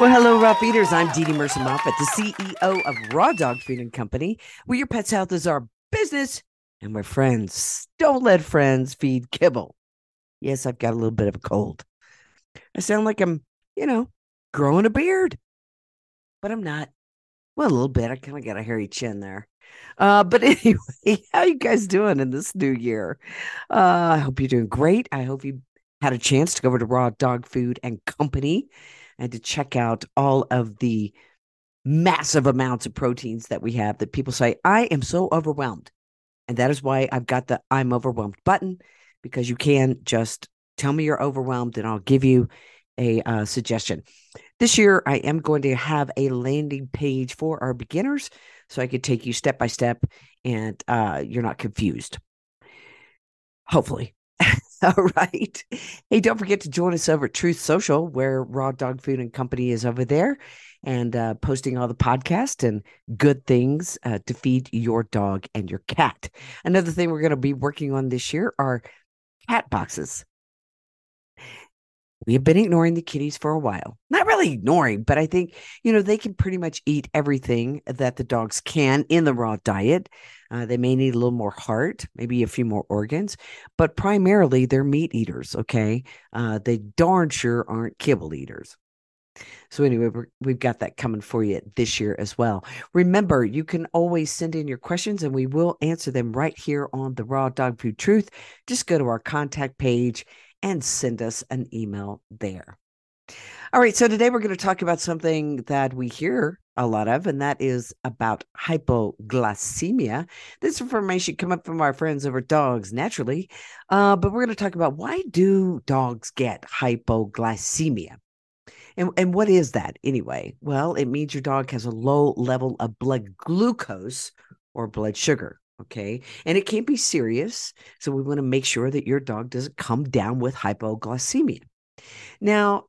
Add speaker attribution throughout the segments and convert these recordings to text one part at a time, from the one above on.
Speaker 1: Well, hello, raw feeders. I'm DeDe Mercer Moffat, the CEO of Raw Dog Food and Company, where your pet's health is our business and we're friends don't let friends feed kibble. Yes, I've got a little bit of a cold. I sound like I'm, you know, growing a beard, but I'm not. Well, a little bit. I kind of got a hairy chin there. Uh, but anyway, how you guys doing in this new year? Uh, I hope you're doing great. I hope you had a chance to go over to Raw Dog Food and Company and to check out all of the massive amounts of proteins that we have that people say, I am so overwhelmed. And that is why I've got the I'm overwhelmed button because you can just tell me you're overwhelmed and I'll give you a uh, suggestion. This year, I am going to have a landing page for our beginners so I could take you step by step and uh, you're not confused. Hopefully. All right. Hey, don't forget to join us over at Truth Social, where Raw Dog Food and Company is over there and uh, posting all the podcasts and good things uh, to feed your dog and your cat. Another thing we're going to be working on this year are cat boxes. We have been ignoring the kitties for a while. Not really ignoring, but I think, you know, they can pretty much eat everything that the dogs can in the raw diet. Uh, they may need a little more heart, maybe a few more organs, but primarily they're meat eaters. Okay. Uh, they darn sure aren't kibble eaters. So, anyway, we have got that coming for you this year as well. Remember, you can always send in your questions and we will answer them right here on the Raw Dog Food Truth. Just go to our contact page and send us an email there. All right, so today we're going to talk about something that we hear a lot of, and that is about hypoglycemia. This information come up from our friends over dogs naturally, uh, but we're going to talk about why do dogs get hypoglycemia? And, and what is that anyway? Well, it means your dog has a low level of blood glucose or blood sugar. Okay. And it can be serious. So we want to make sure that your dog doesn't come down with hypoglycemia. Now,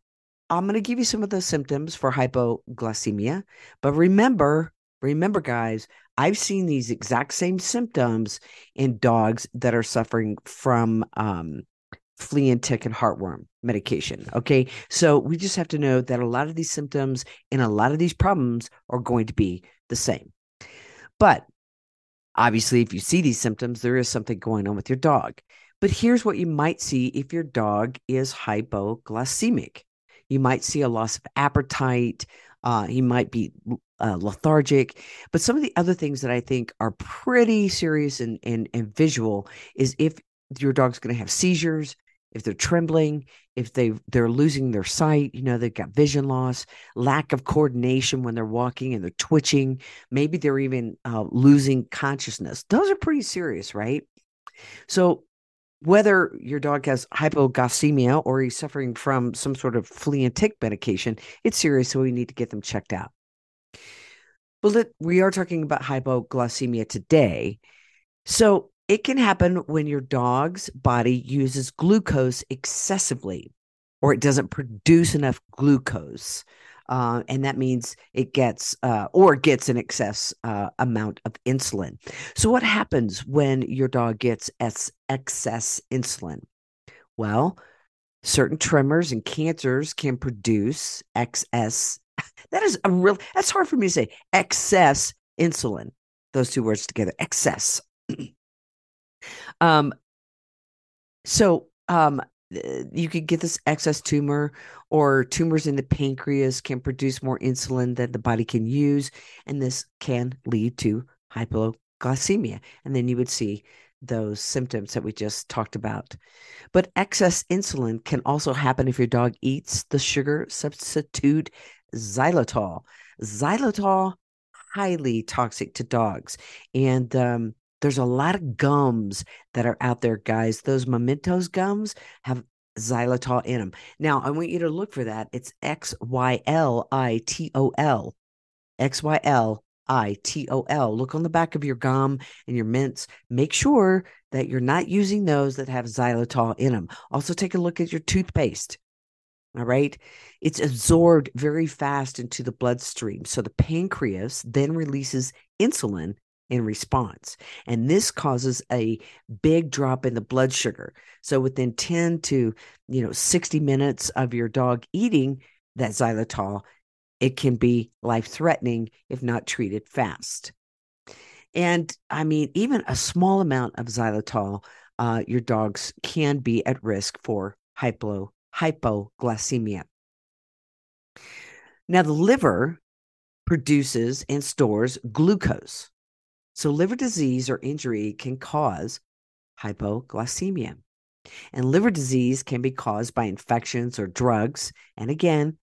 Speaker 1: I'm going to give you some of the symptoms for hypoglycemia. But remember, remember, guys, I've seen these exact same symptoms in dogs that are suffering from um, flea and tick and heartworm medication. Okay. So we just have to know that a lot of these symptoms and a lot of these problems are going to be the same. But Obviously, if you see these symptoms, there is something going on with your dog. But here's what you might see if your dog is hypoglycemic. You might see a loss of appetite. Uh, he might be uh, lethargic. But some of the other things that I think are pretty serious and, and, and visual is if your dog's going to have seizures, if they're trembling, if they they're losing their sight, you know, they've got vision loss, lack of coordination when they're walking and they're twitching, maybe they're even uh, losing consciousness. Those are pretty serious, right? So whether your dog has hypoglycemia or he's suffering from some sort of flea and tick medication, it's serious, so we need to get them checked out. But we are talking about hypoglycemia today. So it can happen when your dog's body uses glucose excessively or it doesn't produce enough glucose. Uh, and that means it gets uh, or gets an excess uh, amount of insulin. So, what happens when your dog gets excess insulin? Well, certain tremors and cancers can produce excess. That is a real. That's hard for me to say. Excess insulin. Those two words together. Excess. Um, so um, you could get this excess tumor or tumors in the pancreas can produce more insulin than the body can use and this can lead to hypoglycemia and then you would see those symptoms that we just talked about. But excess insulin can also happen if your dog eats the sugar substitute xylitol. Xylitol highly toxic to dogs and um, there's a lot of gums that are out there, guys. Those Mementos gums have xylitol in them. Now, I want you to look for that. It's X Y L I T O L. X Y L I T O L. Look on the back of your gum and your mints. Make sure that you're not using those that have xylitol in them. Also, take a look at your toothpaste. All right. It's absorbed very fast into the bloodstream. So the pancreas then releases insulin in response. And this causes a big drop in the blood sugar. So within 10 to, you know, 60 minutes of your dog eating that xylitol, it can be life threatening if not treated fast. And I mean, even a small amount of xylitol, uh, your dogs can be at risk for hypo, hypoglycemia. Now, the liver produces and stores glucose. So, liver disease or injury can cause hypoglycemia. And liver disease can be caused by infections or drugs. And again,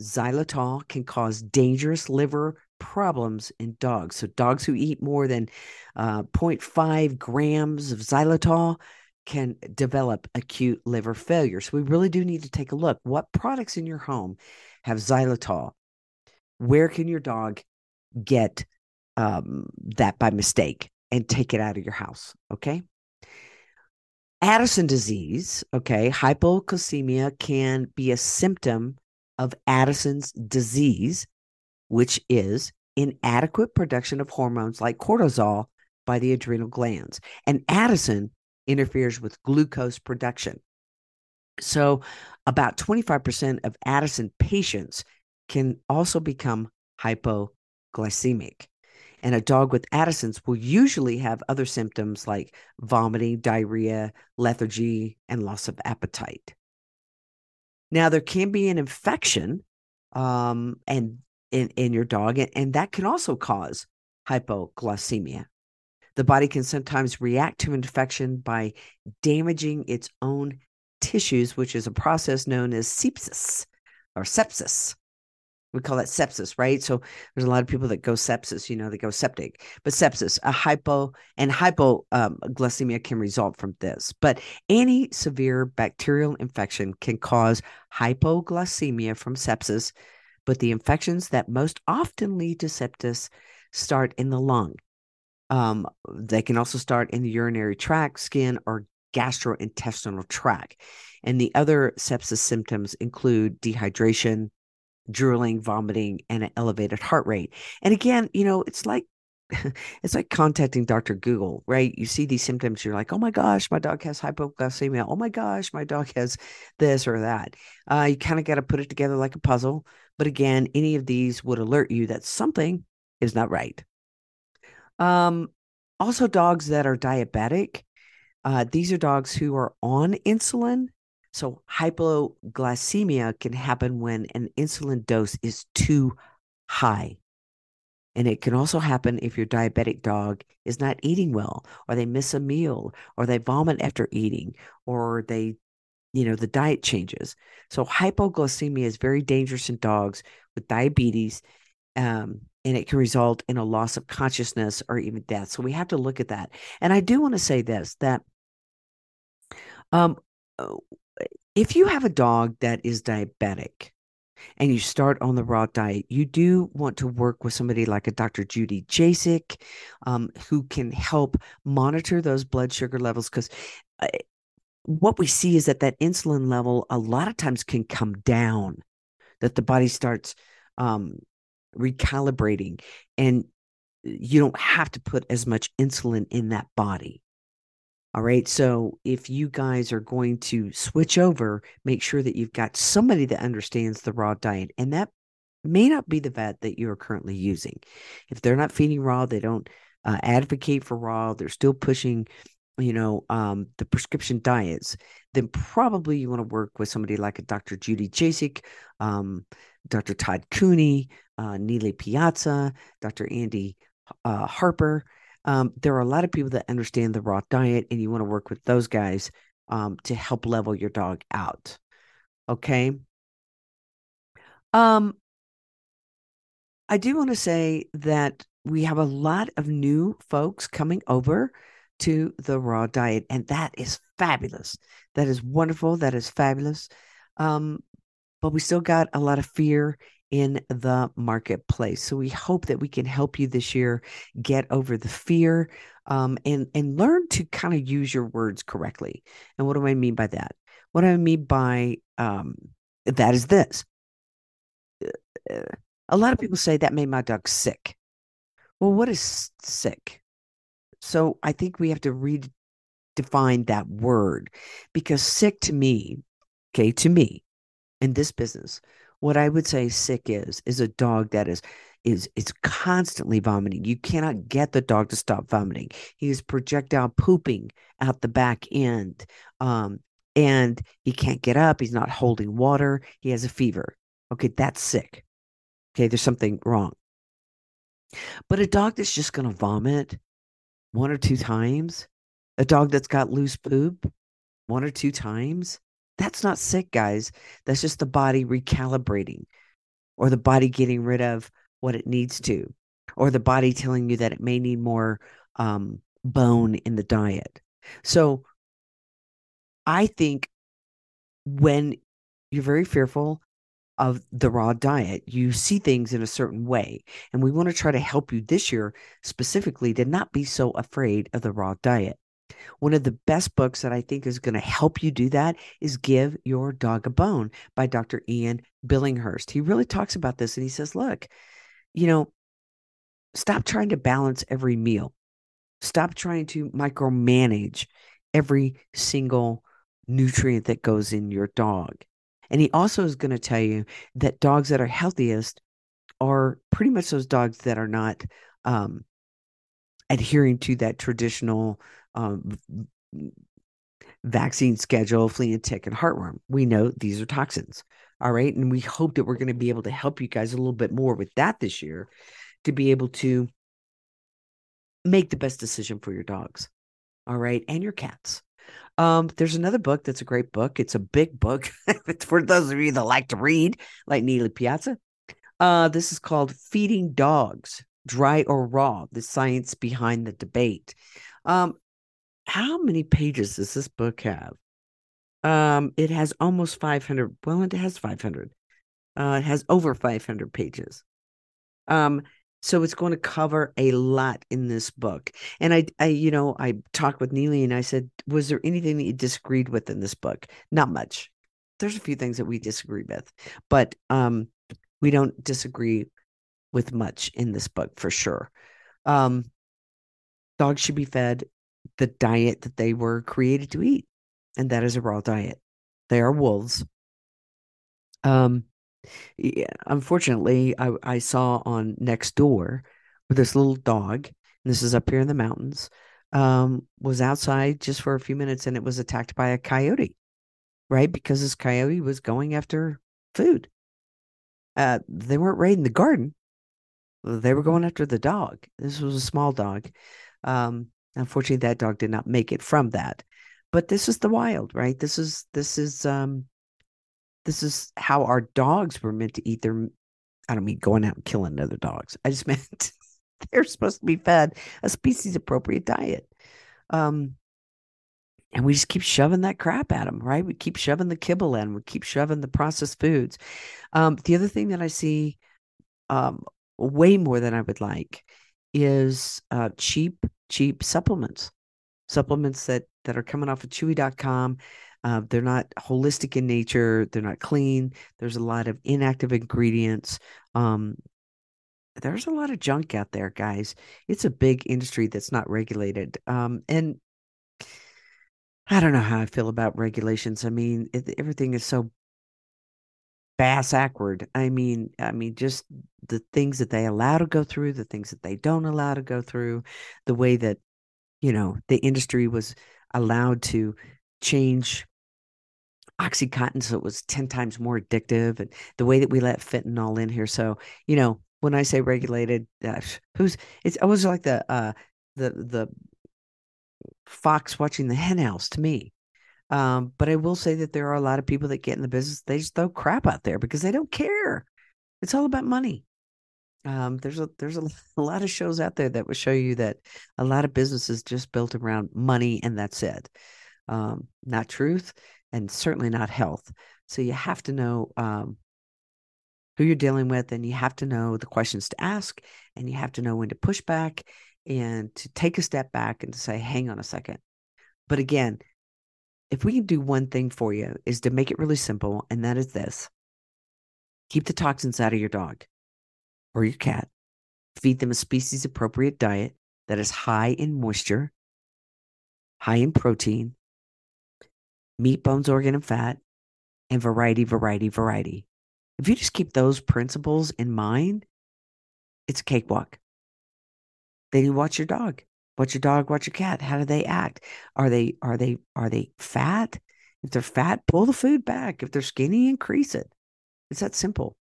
Speaker 1: xylitol can cause dangerous liver problems in dogs. So, dogs who eat more than uh, 0.5 grams of xylitol can develop acute liver failure. So, we really do need to take a look. What products in your home have xylitol? Where can your dog get um, that by mistake and take it out of your house. Okay. Addison disease, okay, hypocalcemia can be a symptom of Addison's disease, which is inadequate production of hormones like cortisol by the adrenal glands. And Addison interferes with glucose production. So, about 25% of Addison patients can also become hypoglycemic. And a dog with Addison's will usually have other symptoms like vomiting, diarrhea, lethargy, and loss of appetite. Now, there can be an infection um, and in, in your dog, and, and that can also cause hypoglycemia. The body can sometimes react to infection by damaging its own tissues, which is a process known as sepsis or sepsis we call that sepsis, right? So there's a lot of people that go sepsis, you know, they go septic, but sepsis, a hypo and hypoglycemia um, can result from this. But any severe bacterial infection can cause hypoglycemia from sepsis, but the infections that most often lead to sepsis start in the lung. Um, they can also start in the urinary tract, skin, or gastrointestinal tract. And the other sepsis symptoms include dehydration, drooling, vomiting, and an elevated heart rate. And again, you know, it's like it's like contacting Dr. Google, right? You see these symptoms, you're like, oh my gosh, my dog has hypoglycemia. Oh my gosh, my dog has this or that. Uh, you kind of got to put it together like a puzzle. But again, any of these would alert you that something is not right. Um, also, dogs that are diabetic, uh, these are dogs who are on insulin so hypoglycemia can happen when an insulin dose is too high. And it can also happen if your diabetic dog is not eating well, or they miss a meal, or they vomit after eating, or they, you know, the diet changes. So hypoglycemia is very dangerous in dogs with diabetes, um, and it can result in a loss of consciousness or even death. So we have to look at that. And I do want to say this that um, if you have a dog that is diabetic and you start on the raw diet, you do want to work with somebody like a Dr. Judy Jasek, um, who can help monitor those blood sugar levels. Because uh, what we see is that that insulin level a lot of times can come down, that the body starts um, recalibrating, and you don't have to put as much insulin in that body. All right. So if you guys are going to switch over, make sure that you've got somebody that understands the raw diet. And that may not be the vet that you are currently using. If they're not feeding raw, they don't uh, advocate for raw, they're still pushing, you know, um, the prescription diets, then probably you want to work with somebody like a Dr. Judy Jasek, um, Dr. Todd Cooney, uh, Piazza, Dr. Andy uh, Harper um, there are a lot of people that understand the raw diet, and you want to work with those guys um, to help level your dog out. Okay. Um, I do want to say that we have a lot of new folks coming over to the raw diet, and that is fabulous. That is wonderful. That is fabulous. Um, but we still got a lot of fear in the marketplace. So we hope that we can help you this year get over the fear um, and and learn to kind of use your words correctly. And what do I mean by that? What do I mean by um, that is this. Uh, a lot of people say that made my dog sick. Well, what is sick? So I think we have to redefine that word because sick to me, okay, to me in this business, what I would say sick is is a dog that is is is constantly vomiting. You cannot get the dog to stop vomiting. He is projectile pooping out the back end. Um, and he can't get up. He's not holding water. He has a fever. Okay, that's sick. Okay, there's something wrong. But a dog that's just going to vomit one or two times, a dog that's got loose poop one or two times, that's not sick, guys. That's just the body recalibrating or the body getting rid of what it needs to, or the body telling you that it may need more um, bone in the diet. So I think when you're very fearful of the raw diet. You see things in a certain way. And we want to try to help you this year specifically to not be so afraid of the raw diet. One of the best books that I think is going to help you do that is Give Your Dog a Bone by Dr. Ian Billinghurst. He really talks about this and he says, look, you know, stop trying to balance every meal. Stop trying to micromanage every single nutrient that goes in your dog. And he also is going to tell you that dogs that are healthiest are pretty much those dogs that are not um, adhering to that traditional um, vaccine schedule, flea and tick and heartworm. We know these are toxins. All right. And we hope that we're going to be able to help you guys a little bit more with that this year to be able to make the best decision for your dogs. All right. And your cats. Um, there's another book that's a great book. It's a big book. for those of you that like to read, like Neely Piazza. Uh, this is called Feeding Dogs, Dry or Raw, the Science Behind the Debate. Um, how many pages does this book have? Um, it has almost 500. Well, it has 500. Uh, it has over 500 pages. Um, so it's going to cover a lot in this book. And I, I, you know, I talked with Neely and I said, was there anything that you disagreed with in this book? Not much. There's a few things that we disagree with, but um, we don't disagree with much in this book for sure. Um, dogs should be fed the diet that they were created to eat, and that is a raw diet. They are wolves. Um, yeah, unfortunately, I, I saw on Nextdoor with this little dog, this is up here in the mountains, um, was outside just for a few minutes and it was attacked by a coyote, right? Because this coyote was going after food. Uh, they weren't raiding the garden. They were going after the dog. This was a small dog. Um, unfortunately, that dog did not make it from that. But this is the wild, right? This is this is um this is how our dogs were meant to eat their I don't mean going out and killing other dogs. I just meant they're supposed to be fed a species appropriate diet. Um, and we just keep shoving that crap at them, right? We keep shoving the kibble in, we keep shoving the processed foods. Um, the other thing that I see um, way more than I would like is uh, cheap, cheap supplements, supplements that that are coming off of Chewy.com uh, they're not holistic in nature. They're not clean. There's a lot of inactive ingredients. Um, there's a lot of junk out there, guys. It's a big industry that's not regulated. Um, and I don't know how I feel about regulations. I mean, it, everything is so bass awkward. I mean, I mean, just the things that they allow to go through, the things that they don't allow to go through, the way that you know the industry was allowed to change Oxycontin, so it was 10 times more addictive, and the way that we let fentanyl in here. So, you know, when I say regulated, uh, who's it's always like the uh the the fox watching the henhouse to me. Um, but I will say that there are a lot of people that get in the business, they just throw crap out there because they don't care. It's all about money. Um, there's a there's a, a lot of shows out there that will show you that a lot of businesses just built around money and that's it. um, not truth, and certainly not health. So you have to know um, who you're dealing with, and you have to know the questions to ask, and you have to know when to push back and to take a step back and to say, hang on a second. But again, if we can do one thing for you, is to make it really simple, and that is this keep the toxins out of your dog or your cat, feed them a species appropriate diet that is high in moisture, high in protein, meat, bones, organ, and fat, and variety, variety, variety. If you just keep those principles in mind, it's a cakewalk. Then you watch your dog. Watch your dog, watch your cat. How do they act? Are they are they are they fat? If they're fat, pull the food back. If they're skinny, increase it. It's that simple.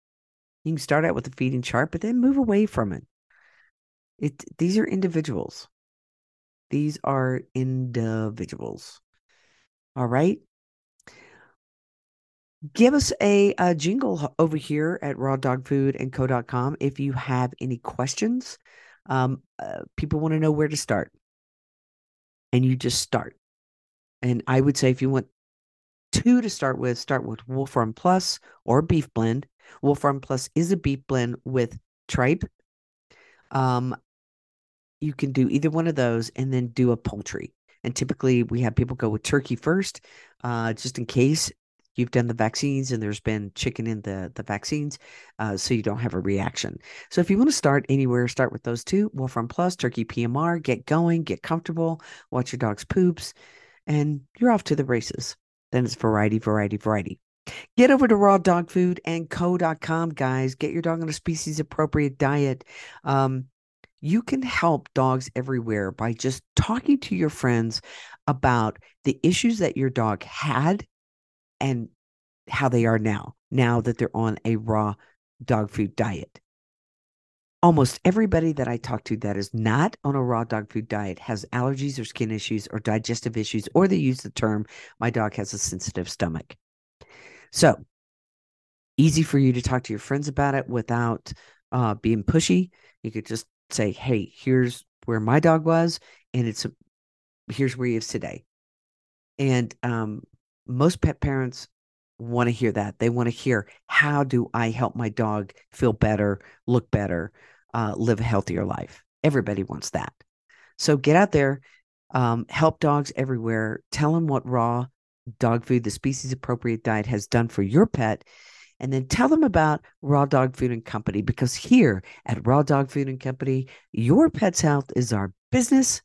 Speaker 1: You can start out with the feeding chart, but then move away from it. It these are individuals. These are individuals. All right. Give us a, a jingle over here at rawdogfoodandco.com if you have any questions. Um, uh, people want to know where to start. And you just start. And I would say if you want two to start with, start with Wolf Run Plus or Beef Blend. Wolf Run Plus is a beef blend with tripe. Um, you can do either one of those and then do a poultry. And typically, we have people go with turkey first, uh, just in case you've done the vaccines and there's been chicken in the the vaccines, uh, so you don't have a reaction. So if you want to start anywhere, start with those two: Wolf Run Plus, Turkey PMR. Get going, get comfortable, watch your dog's poops, and you're off to the races. Then it's variety, variety, variety. Get over to rawdogfoodandco.com, guys. Get your dog on a species appropriate diet. Um, you can help dogs everywhere by just talking to your friends about the issues that your dog had and how they are now, now that they're on a raw dog food diet. Almost everybody that I talk to that is not on a raw dog food diet has allergies or skin issues or digestive issues, or they use the term, my dog has a sensitive stomach. So easy for you to talk to your friends about it without uh, being pushy. You could just say, hey, here's where my dog was, and it's a, here's where he is today. And um, most pet parents want to hear that. They want to hear how do I help my dog feel better, look better, uh, live a healthier life. Everybody wants that. So get out there, um, help dogs everywhere. Tell them what raw dog food, the species appropriate diet, has done for your pet. And then tell them about Raw Dog Food and Company because here at Raw Dog Food and Company, your pet's health is our business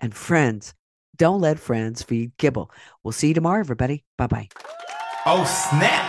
Speaker 1: and friends. Don't let friends feed kibble. We'll see you tomorrow, everybody. Bye bye.
Speaker 2: Oh, snap!